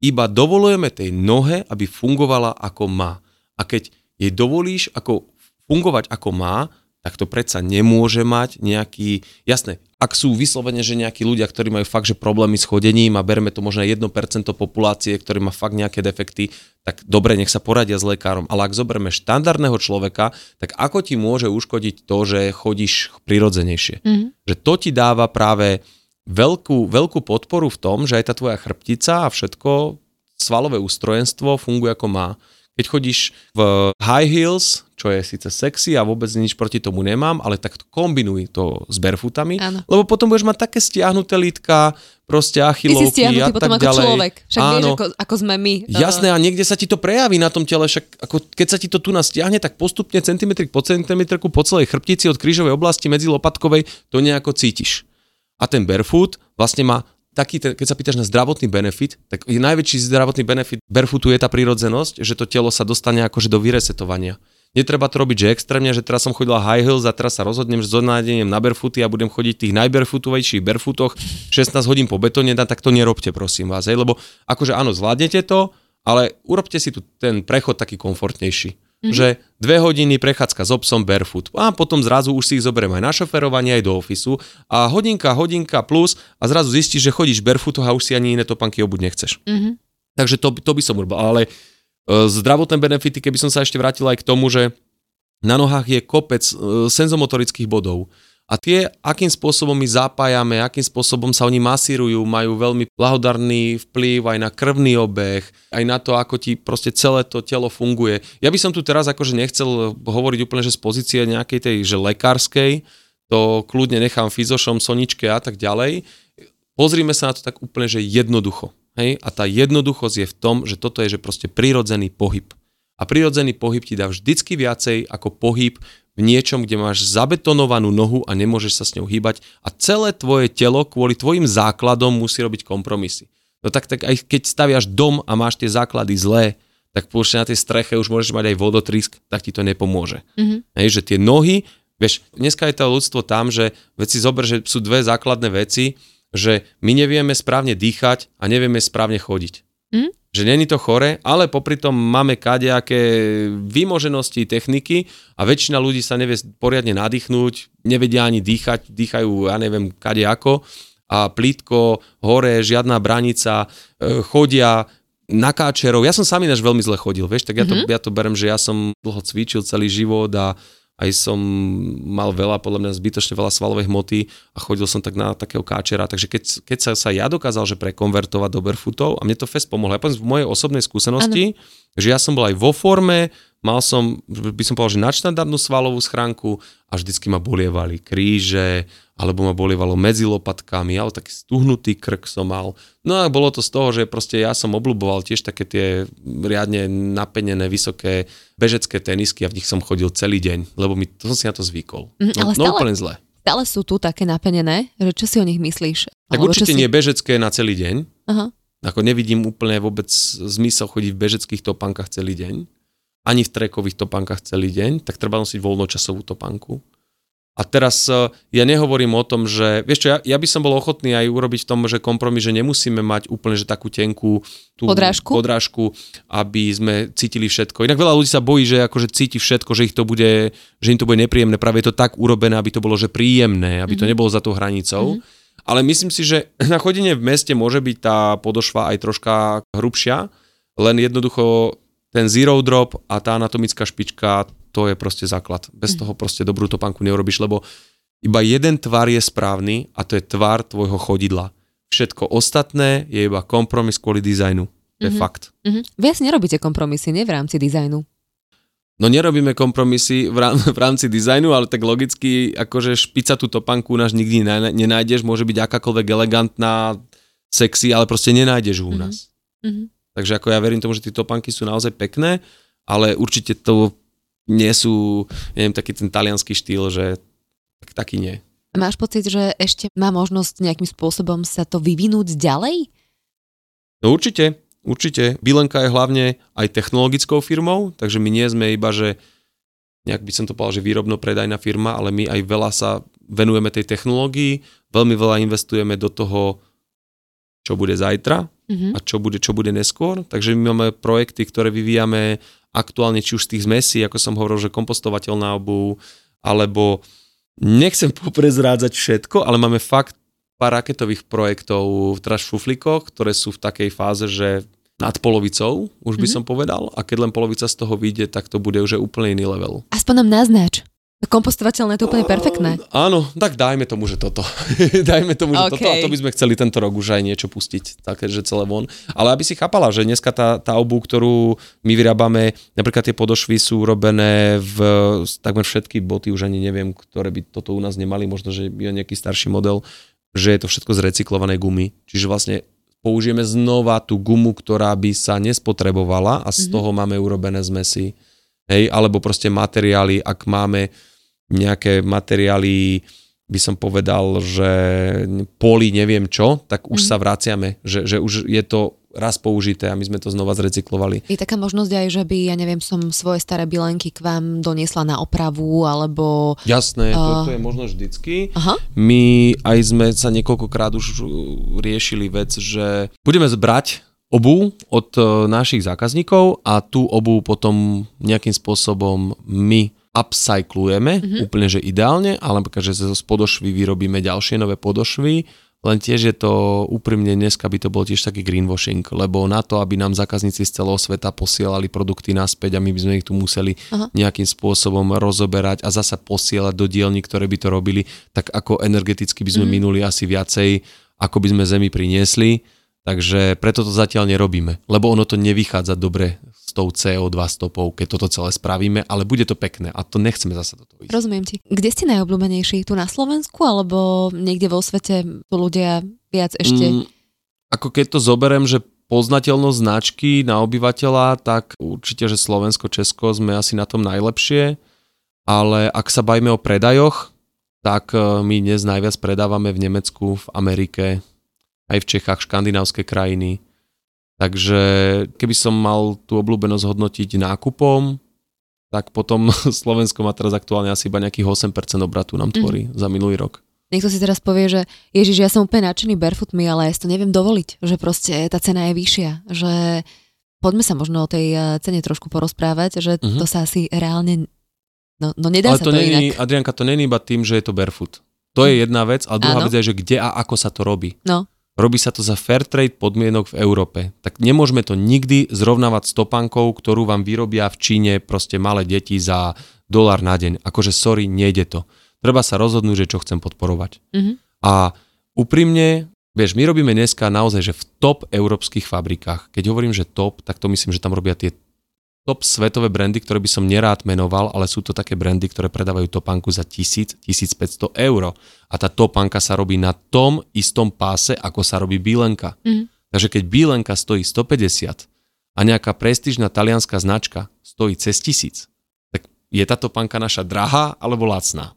iba dovolujeme tej nohe, aby fungovala ako má. A keď jej dovolíš ako fungovať ako má, tak to predsa nemôže mať nejaký, jasné, ak sú vyslovene, že nejakí ľudia, ktorí majú fakt, že problémy s chodením a bereme to možno 1% populácie, ktorý má fakt nejaké defekty, tak dobre, nech sa poradia s lekárom. Ale ak zoberieme štandardného človeka, tak ako ti môže uškodiť to, že chodíš prirodzenejšie? Mm-hmm. Že to ti dáva práve veľkú, veľkú podporu v tom, že aj tá tvoja chrbtica a všetko, svalové ústrojenstvo funguje ako má. Keď chodíš v high heels, čo je síce sexy a vôbec nič proti tomu nemám, ale tak kombinuj to s barefootami, Áno. lebo potom budeš mať také stiahnuté lítka, proste achilovky a potom tak ako ďalej. človek, však Áno. vieš, ako, ako sme my. Jasné, a niekde sa ti to prejaví na tom tele, však ako keď sa ti to tu nastiahne, tak postupne centimetrik po centimetriku po celej chrbtici od krížovej oblasti medzi lopatkovej to nejako cítiš. A ten barefoot vlastne má taký, keď sa pýtaš na zdravotný benefit, tak je najväčší zdravotný benefit barefootu je tá prírodzenosť, že to telo sa dostane akože do vyresetovania. Netreba to robiť, že extrémne, že teraz som chodila high heels a teraz sa rozhodnem, že zonádením na barefooty a budem chodiť v tých najbarefootovejších barefootoch 16 hodín po betóne, tak to nerobte, prosím vás. Hej, lebo akože áno, zvládnete to, ale urobte si tu ten prechod taký komfortnejší. Mm-hmm. Že dve hodiny prechádzka s obsom barefoot a potom zrazu už si ich zoberiem aj na šoferovanie, aj do ofisu a hodinka, hodinka plus a zrazu zistíš, že chodíš barefoot a už si ani iné topánky obuť nechceš. Mm-hmm. Takže to, to by som urobil. Ale zdravotné benefity, keby som sa ešte vrátil aj k tomu, že na nohách je kopec e, senzomotorických bodov. A tie, akým spôsobom my zapájame, akým spôsobom sa oni masírujú, majú veľmi blahodarný vplyv aj na krvný obeh, aj na to, ako ti proste celé to telo funguje. Ja by som tu teraz akože nechcel hovoriť úplne, že z pozície nejakej tej, že lekárskej, to kľudne nechám fyzošom, soničke a tak ďalej. Pozrime sa na to tak úplne, že jednoducho. Hej? A tá jednoduchosť je v tom, že toto je že proste prirodzený pohyb. A prirodzený pohyb ti dá vždycky viacej ako pohyb v niečom, kde máš zabetonovanú nohu a nemôžeš sa s ňou hýbať a celé tvoje telo kvôli tvojim základom musí robiť kompromisy. No tak, tak aj keď staviaš dom a máš tie základy zlé, tak pôjšť na tej streche už môžeš mať aj vodotrísk, tak ti to nepomôže. Mm-hmm. Hej, že tie nohy, vieš, dneska je to ľudstvo tam, že veci zober, že sú dve základné veci, že my nevieme správne dýchať a nevieme správne chodiť. Mm? že není to chore, ale popri tom máme kadejaké vymoženosti techniky a väčšina ľudí sa nevie poriadne nadýchnúť, nevedia ani dýchať, dýchajú, ja neviem, kadejako a plítko, hore, žiadna branica, e, chodia na káčerov. Ja som sám ináč veľmi zle chodil, vieš, tak ja to, mm-hmm. ja to berem, že ja som dlho cvičil celý život a aj som mal veľa, podľa mňa zbytočne veľa svalovej hmoty a chodil som tak na takého káčera, takže keď, keď sa, sa ja dokázal, že prekonvertovať do barefootov a mne to fest pomohlo, ja poviem z mojej osobnej skúsenosti, ano. že ja som bol aj vo forme, mal som, by som povedal, že nadštandardnú svalovú schránku a vždycky ma bolievali kríže, alebo ma bolievalo medzi lopatkami, ale taký stuhnutý krk som mal. No a bolo to z toho, že proste ja som obľúboval tiež také tie riadne napenené, vysoké bežecké tenisky a v nich som chodil celý deň, lebo mi, to som si na to zvykol. Mm, no, ale stále, no úplne zle. Stále sú tu také napenené, že čo si o nich myslíš? Tak Alebo určite si... nie bežecké na celý deň. Aha. Ako nevidím úplne vôbec zmysel chodiť v bežeckých topánkach celý deň. Ani v trekových topánkach celý deň. Tak treba nosiť voľnočasovú topánku. A teraz e, ja nehovorím o tom, že, vieš čo, ja, ja by som bol ochotný aj urobiť v tom, že kompromis, že nemusíme mať úplne že takú tenkú tú podrážku? podrážku, aby sme cítili všetko. Inak veľa ľudí sa bojí, že akože cíti všetko, že ich to bude, že im to bude nepríjemné. Práve je to tak urobené, aby to bolo že príjemné, aby mm-hmm. to mhm. nebolo za tou hranicou. Mm-hmm. Ale myslím si, že na chodenie v meste môže byť tá podošva aj troška hrubšia, len jednoducho ten zero drop a tá anatomická špička, to je proste základ. Bez mhm. toho proste dobrú topánku neurobiš, lebo iba jeden tvar je správny a to je tvar tvojho chodidla. Všetko ostatné je iba kompromis kvôli dizajnu. To je mm-hmm. fakt. Mm-hmm. Vy asi nerobíte kompromisy, nie v rámci dizajnu? No nerobíme kompromisy v, rám, v rámci dizajnu, ale tak logicky, akože špica tú topánku náš nikdy nenájdeš, môže byť akákoľvek elegantná, sexy, ale proste nenájdeš u mhm. nás. Mm-hmm. Takže ako ja verím tomu, že tie topánky sú naozaj pekné, ale určite to nie sú, neviem, taký ten talianský štýl, že tak, taký nie. Máš pocit, že ešte má možnosť nejakým spôsobom sa to vyvinúť ďalej? No určite, určite. Bilenka je hlavne aj technologickou firmou, takže my nie sme iba, že nejak by som to povedal, že výrobno-predajná firma, ale my aj veľa sa venujeme tej technológii, veľmi veľa investujeme do toho, čo bude zajtra mm-hmm. a čo bude, čo bude neskôr. Takže my máme projekty, ktoré vyvíjame aktuálne či už z tých zmesí, ako som hovoril, že kompostovateľná obu, alebo nechcem poprezrádzať všetko, ale máme fakt pár raketových projektov v trash šuflíkoch, ktoré sú v takej fáze, že nad polovicou, už by mm-hmm. som povedal, a keď len polovica z toho vyjde, tak to bude už úplne iný level. Aspoň nám naznač. Kompostovateľné je to úplne perfektné. Uh, áno, tak dajme tomu, že toto. dajme tomu, že okay. toto a to by sme chceli tento rok už aj niečo pustiť, také, že celé von. Ale aby si chápala, že dneska tá, tá obu, ktorú my vyrábame, napríklad tie podošvy sú robené v takmer všetky boty, už ani neviem, ktoré by toto u nás nemali, možno, že je nejaký starší model, že je to všetko z recyklovanej gumy. Čiže vlastne použijeme znova tú gumu, ktorá by sa nespotrebovala a z mm-hmm. toho máme urobené zmesy. Hej, alebo proste materiály, ak máme nejaké materiály, by som povedal, že poli neviem čo, tak už mm. sa vraciame, že, že už je to raz použité a my sme to znova zrecyklovali. Je taká možnosť aj, že by, ja neviem, som svoje staré bilenky k vám doniesla na opravu, alebo... Jasné, uh... to, to je možno vždycky. Aha. My aj sme sa niekoľkokrát už riešili vec, že budeme zbrať obu od e, našich zákazníkov a tú obu potom nejakým spôsobom my upcyklujeme, mm-hmm. úplne že ideálne, ale že zo podošvy vyrobíme ďalšie nové podošvy, len tiež je to úprimne dneska by to bol tiež taký greenwashing, lebo na to, aby nám zákazníci z celého sveta posielali produkty naspäť a my by sme ich tu museli Aha. nejakým spôsobom rozoberať a zasa posielať do dielní, ktoré by to robili, tak ako energeticky by sme mm. minuli asi viacej, ako by sme zemi priniesli. Takže preto to zatiaľ nerobíme, lebo ono to nevychádza dobre s tou CO2 stopou, keď toto celé spravíme, ale bude to pekné a to nechceme zase do toho ísť. Rozumiem ti. Kde ste najobľúbenejší? Tu na Slovensku alebo niekde vo svete tu ľudia viac ešte? Mm, ako keď to zoberiem, že poznateľnosť značky na obyvateľa, tak určite, že Slovensko, Česko sme asi na tom najlepšie, ale ak sa bajme o predajoch, tak eh, my dnes najviac predávame v Nemecku, v Amerike, aj v Čechách, škandinávske krajiny. Takže keby som mal tú obľúbenosť hodnotiť nákupom, tak potom Slovensko má teraz aktuálne asi iba nejakých 8% obratu nám tvorí mm. za minulý rok. Niekto si teraz povie, že Ježiš, ja som úplne nadšený barefootmi, ale ja si to neviem dovoliť, že proste tá cena je vyššia, že poďme sa možno o tej eh, cene trošku porozprávať, že mm-hmm. to sa asi reálne, no, no nedá ale sa to, to není, inak. Adrianka, to není iba tým, že je to barefoot. To je mhm. jedna vec, a druhá Áno. vec je, že kde a ako sa to robí. No. Robí sa to za fair trade podmienok v Európe. Tak nemôžeme to nikdy zrovnávať s topánkou, ktorú vám vyrobia v Číne proste malé deti za dolár na deň. Akože sorry, nejde to. Treba sa rozhodnúť, že čo chcem podporovať. Mm-hmm. A úprimne, vieš, my robíme dneska naozaj, že v top európskych fabrikách. Keď hovorím, že top, tak to myslím, že tam robia tie top svetové brandy, ktoré by som nerád menoval, ale sú to také brandy, ktoré predávajú topánku za 1000-1500 eur. A tá topánka sa robí na tom istom páse, ako sa robí bílenka. Mm. Takže keď bílenka stojí 150 a nejaká prestížna talianská značka stojí cez 1000, tak je tá topánka naša drahá alebo lacná?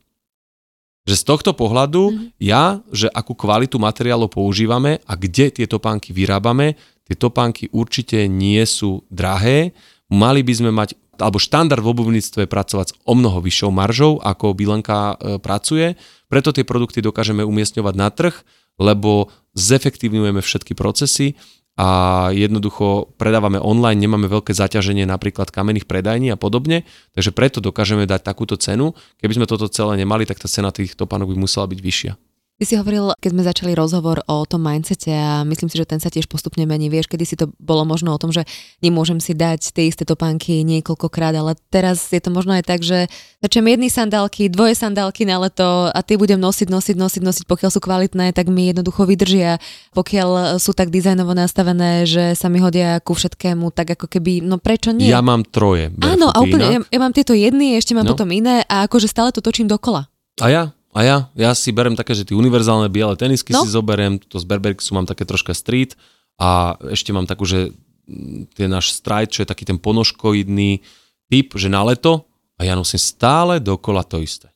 Že z tohto pohľadu mm. ja, že akú kvalitu materiálu používame a kde tie topánky vyrábame, tie topánky určite nie sú drahé, mali by sme mať, alebo štandard v obuvníctve pracovať s o mnoho vyššou maržou, ako Bilenka e, pracuje. Preto tie produkty dokážeme umiestňovať na trh, lebo zefektívňujeme všetky procesy a jednoducho predávame online, nemáme veľké zaťaženie napríklad kamenných predajní a podobne, takže preto dokážeme dať takúto cenu. Keby sme toto celé nemali, tak tá cena tých topánok by musela byť vyššia. Ty si hovoril, keď sme začali rozhovor o tom mindsete a myslím si, že ten sa tiež postupne mení. Vieš, kedy si to bolo možno o tom, že nemôžem si dať tie isté topánky niekoľkokrát, ale teraz je to možno aj tak, že začnem jedny sandálky, dvoje sandálky na leto a tie budem nosiť, nosiť, nosiť, nosiť, pokiaľ sú kvalitné, tak mi jednoducho vydržia. Pokiaľ sú tak dizajnovo nastavené, že sa mi hodia ku všetkému, tak ako keby, no prečo nie? Ja mám troje. Áno, a úplne, ja, ja mám tieto jedny, ešte mám no. potom iné a akože stále to točím dokola. A ja? A ja? Ja si berem také, že tie univerzálne biele tenisky no. si zoberiem, to z Berberksu mám také troška street a ešte mám takú, že mm, ten náš strajt, čo je taký ten ponožkoidný typ, že na leto a ja nosím stále dokola to isté.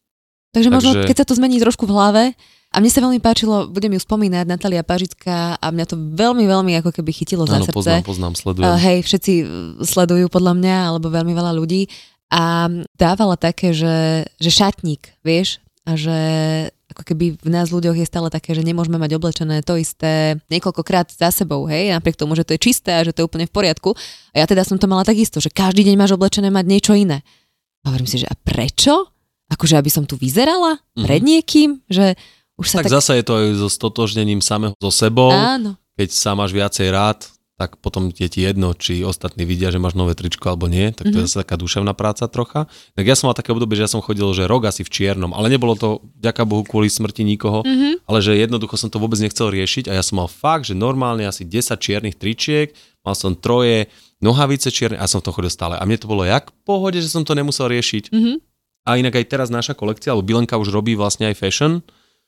Takže, Takže možno, keď sa to zmení trošku v hlave, a mne sa veľmi páčilo, budem ju spomínať, Natalia Pažická a mňa to veľmi, veľmi ako keby chytilo za Áno, srdce. poznám, poznám, sledujem. Uh, hej, všetci sledujú podľa mňa, alebo veľmi veľa ľudí. A dávala také, že, že šatník, vieš, a že ako keby v nás ľuďoch je stále také, že nemôžeme mať oblečené to isté niekoľkokrát za sebou, hej, napriek tomu, že to je čisté a že to je úplne v poriadku. A ja teda som to mala takisto, že každý deň máš oblečené mať niečo iné. A hovorím si, že a prečo? Akože aby som tu vyzerala pred mm-hmm. niekým, že už sa tak, tak zase je to aj so stotožnením samého so sebou. Áno. Keď sa máš viacej rád, tak potom je ti jedno, či ostatní vidia, že máš nové tričko alebo nie, tak to mm-hmm. je zase taká duševná práca trocha. Tak ja som mal také obdobie, že ja som chodil, že rok asi v čiernom, ale nebolo to, ďaká Bohu, kvôli smrti nikoho, mm-hmm. ale že jednoducho som to vôbec nechcel riešiť a ja som mal fakt, že normálne asi 10 čiernych tričiek, mal som troje nohavice čierne a som v tom chodil stále. A mne to bolo jak v pohode, že som to nemusel riešiť. Mm-hmm. A inak aj teraz naša kolekcia, alebo Bilenka už robí vlastne aj fashion,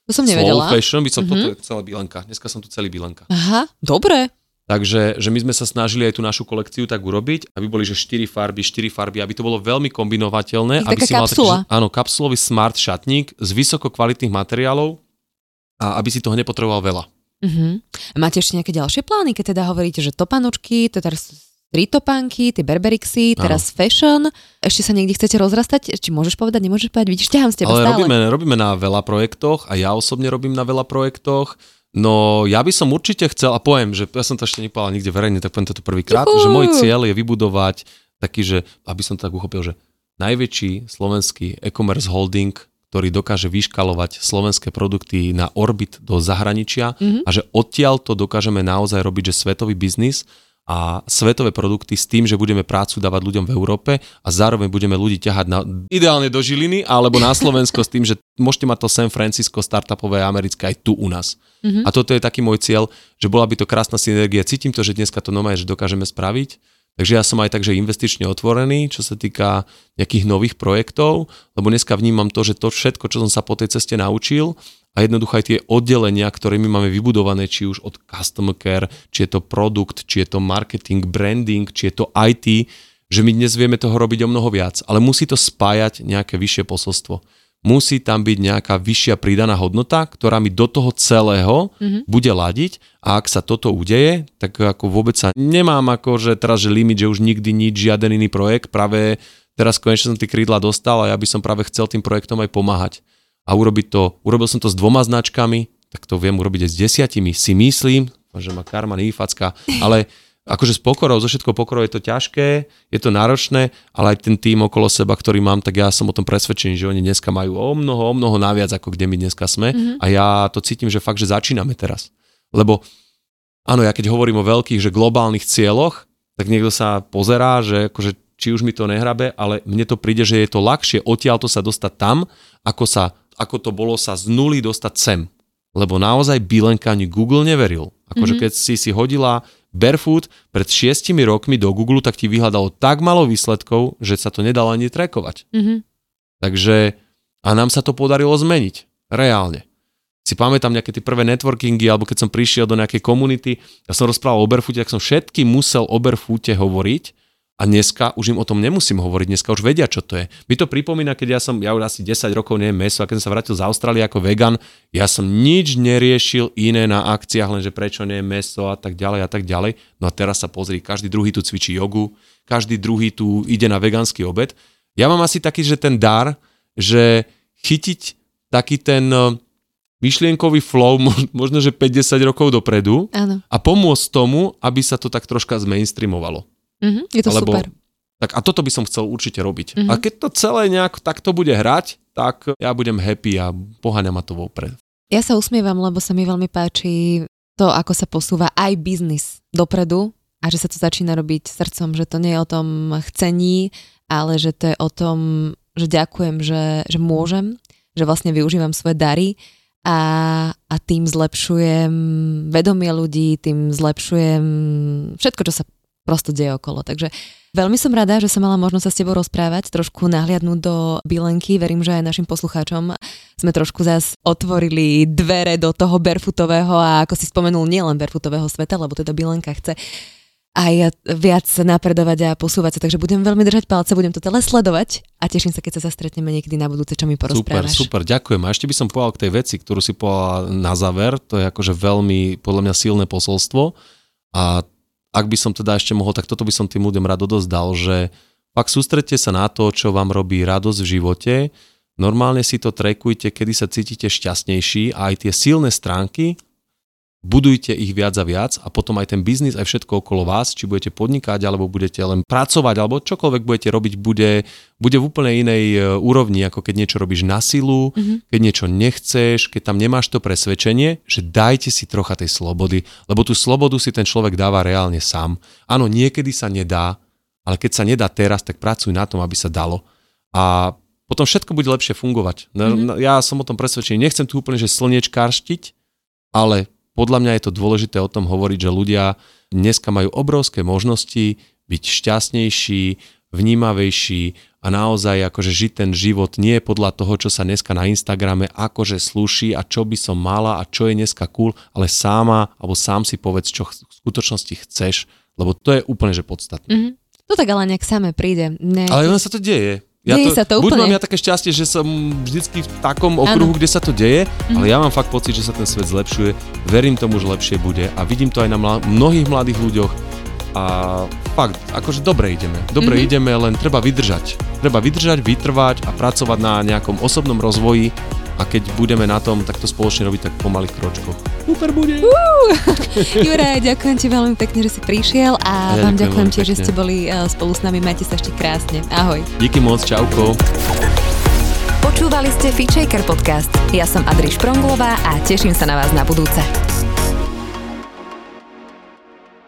to som nevedela. Slow fashion, by som mm-hmm. toto celá bilenka. Dneska som tu celý bilenka. Aha, dobre. Takže že my sme sa snažili aj tú našu kolekciu tak urobiť, aby boli že 4 farby, 4 farby, aby to bolo veľmi kombinovateľné. aby si kapsula. mal taký, áno, kapsulový smart šatník z vysoko kvalitných materiálov a aby si toho nepotreboval veľa. Uh-huh. Máte ešte nejaké ďalšie plány, keď teda hovoríte, že topanočky, to teraz tritopánky, tie berberixy, teraz ano. fashion. Ešte sa niekde chcete rozrastať? Či môžeš povedať, nemôžeš povedať? Vidíš, ťahám z teba Ale stále. Robíme, robíme na veľa projektoch a ja osobne robím na veľa projektoch. No ja by som určite chcel, a poviem, že ja som to ešte nepovedal nikde verejne, tak poviem to prvýkrát, že môj cieľ je vybudovať taký, že, aby som to tak uchopil, že najväčší slovenský e-commerce holding, ktorý dokáže vyškalovať slovenské produkty na orbit do zahraničia mm-hmm. a že odtiaľ to dokážeme naozaj robiť, že svetový biznis a svetové produkty s tým, že budeme prácu dávať ľuďom v Európe a zároveň budeme ľudí ťahať na, ideálne do Žiliny alebo na Slovensko s tým, že môžete mať to San Francisco startupové americké aj tu u nás. Mm-hmm. A toto je taký môj cieľ, že bola by to krásna synergia. Cítim to, že dneska to nové, že dokážeme spraviť. Takže ja som aj takže investične otvorený, čo sa týka nejakých nových projektov, lebo dneska vnímam to, že to všetko, čo som sa po tej ceste naučil a jednoducho aj tie oddelenia, ktoré my máme vybudované, či už od customer care, či je to produkt, či je to marketing, branding, či je to IT, že my dnes vieme toho robiť o mnoho viac, ale musí to spájať nejaké vyššie posolstvo. Musí tam byť nejaká vyššia pridaná hodnota, ktorá mi do toho celého mm-hmm. bude ladiť a ak sa toto udeje, tak ako vôbec sa nemám ako, že teraz, že limit, že už nikdy nič, žiaden iný projekt, práve teraz konečne som tie krídla dostal a ja by som práve chcel tým projektom aj pomáhať a urobiť to, urobil som to s dvoma značkami, tak to viem urobiť aj s desiatimi, si myslím, že ma karma nevyfacka, ale akože s pokorou, zo všetko pokorou je to ťažké, je to náročné, ale aj ten tým okolo seba, ktorý mám, tak ja som o tom presvedčený, že oni dneska majú o mnoho, o mnoho naviac, ako kde my dneska sme mm-hmm. a ja to cítim, že fakt, že začíname teraz. Lebo áno, ja keď hovorím o veľkých, že globálnych cieľoch, tak niekto sa pozerá, že akože či už mi to nehrabe, ale mne to príde, že je to ľahšie odtiaľto sa dostať tam, ako sa ako to bolo sa z nuly dostať sem. Lebo naozaj Bilenka ani Google neveril. Akože mm-hmm. keď si si hodila Barefoot pred šiestimi rokmi do Google, tak ti vyhľadalo tak malo výsledkov, že sa to nedalo ani trackovať. Mm-hmm. Takže a nám sa to podarilo zmeniť. Reálne. Si pamätám nejaké tie prvé networkingy, alebo keď som prišiel do nejakej komunity, ja som rozprával o Barefoote, tak som všetky musel o Barefoote hovoriť, a dneska už im o tom nemusím hovoriť, dneska už vedia, čo to je. Mi to pripomína, keď ja som, ja už asi 10 rokov neviem meso a keď som sa vrátil z Austrálie ako vegan, ja som nič neriešil iné na akciách, lenže prečo nie meso a tak ďalej a tak ďalej. No a teraz sa pozri, každý druhý tu cvičí jogu, každý druhý tu ide na vegánsky obed. Ja mám asi taký, že ten dar, že chytiť taký ten eh, myšlienkový flow možno, že 50 rokov dopredu Áno. a pomôcť tomu, aby sa to tak troška zmainstreamovalo. Mm-hmm, je to Lebo, super. Tak a toto by som chcel určite robiť. Mm-hmm. A keď to celé nejak takto bude hrať, tak ja budem happy a poháňam ma to vopred. Ja sa usmievam, lebo sa mi veľmi páči to, ako sa posúva aj biznis dopredu a že sa to začína robiť srdcom, že to nie je o tom chcení, ale že to je o tom, že ďakujem, že, že môžem, že vlastne využívam svoje dary a, a tým zlepšujem vedomie ľudí, tým zlepšujem všetko, čo sa prosto deje okolo. Takže veľmi som rada, že som mala možnosť sa s tebou rozprávať, trošku nahliadnúť do Bilenky. Verím, že aj našim poslucháčom sme trošku zás otvorili dvere do toho barefootového a ako si spomenul, nielen barefootového sveta, lebo teda Bilenka chce aj viac napredovať a posúvať sa, takže budem veľmi držať palce, budem to tele sledovať a teším sa, keď sa zastretneme niekedy na budúce, čo mi porozprávaš. Super, super, ďakujem. A ešte by som povedal k tej veci, ktorú si povedal na záver, to je akože veľmi, podľa mňa silné posolstvo a ak by som teda ešte mohol, tak toto by som tým ľuďom rád odozdal, že pak sústrete sa na to, čo vám robí radosť v živote, normálne si to trekujte, kedy sa cítite šťastnejší a aj tie silné stránky budujte ich viac a viac a potom aj ten biznis, aj všetko okolo vás, či budete podnikať, alebo budete len pracovať, alebo čokoľvek budete robiť, bude, bude v úplne inej e, úrovni, ako keď niečo robíš na silu, mm-hmm. keď niečo nechceš, keď tam nemáš to presvedčenie, že dajte si trocha tej slobody, lebo tú slobodu si ten človek dáva reálne sám. Áno, niekedy sa nedá, ale keď sa nedá teraz, tak pracuj na tom, aby sa dalo. A potom všetko bude lepšie fungovať. Mm-hmm. Ja som o tom presvedčený. Nechcem tu úplne, že slniečkárštiť, ale podľa mňa je to dôležité o tom hovoriť, že ľudia dneska majú obrovské možnosti byť šťastnejší, vnímavejší a naozaj akože žiť ten život nie podľa toho, čo sa dneska na Instagrame akože sluší a čo by som mala a čo je dneska cool, ale sáma alebo sám si povedz, čo v skutočnosti chceš, lebo to je úplne že podstatné. Mm-hmm. To tak ale nejak samé príde. Ne. Ale ono sa to deje. Ja deje to, sa to buď úplne. mám ja také šťastie, že som vždycky v takom okruhu, ano. kde sa to deje, mm-hmm. ale ja mám fakt pocit, že sa ten svet zlepšuje, verím tomu, že lepšie bude a vidím to aj na mla- mnohých mladých ľuďoch a fakt, akože dobre ideme, dobre mm-hmm. ideme, len treba vydržať. Treba vydržať, vytrvať a pracovať na nejakom osobnom rozvoji a keď budeme na tom takto spoločne robiť tak po malých kročkoch. Super bude! Uh, Juraj, ďakujem ti veľmi pekne, že si prišiel a ja vám ďakujem tiež, že ste boli uh, spolu s nami. Majte sa ešte krásne. Ahoj. Díky moc, čauko. Počúvali ste Feature podcast. Ja som Adriš Pronglová a teším sa na vás na budúce.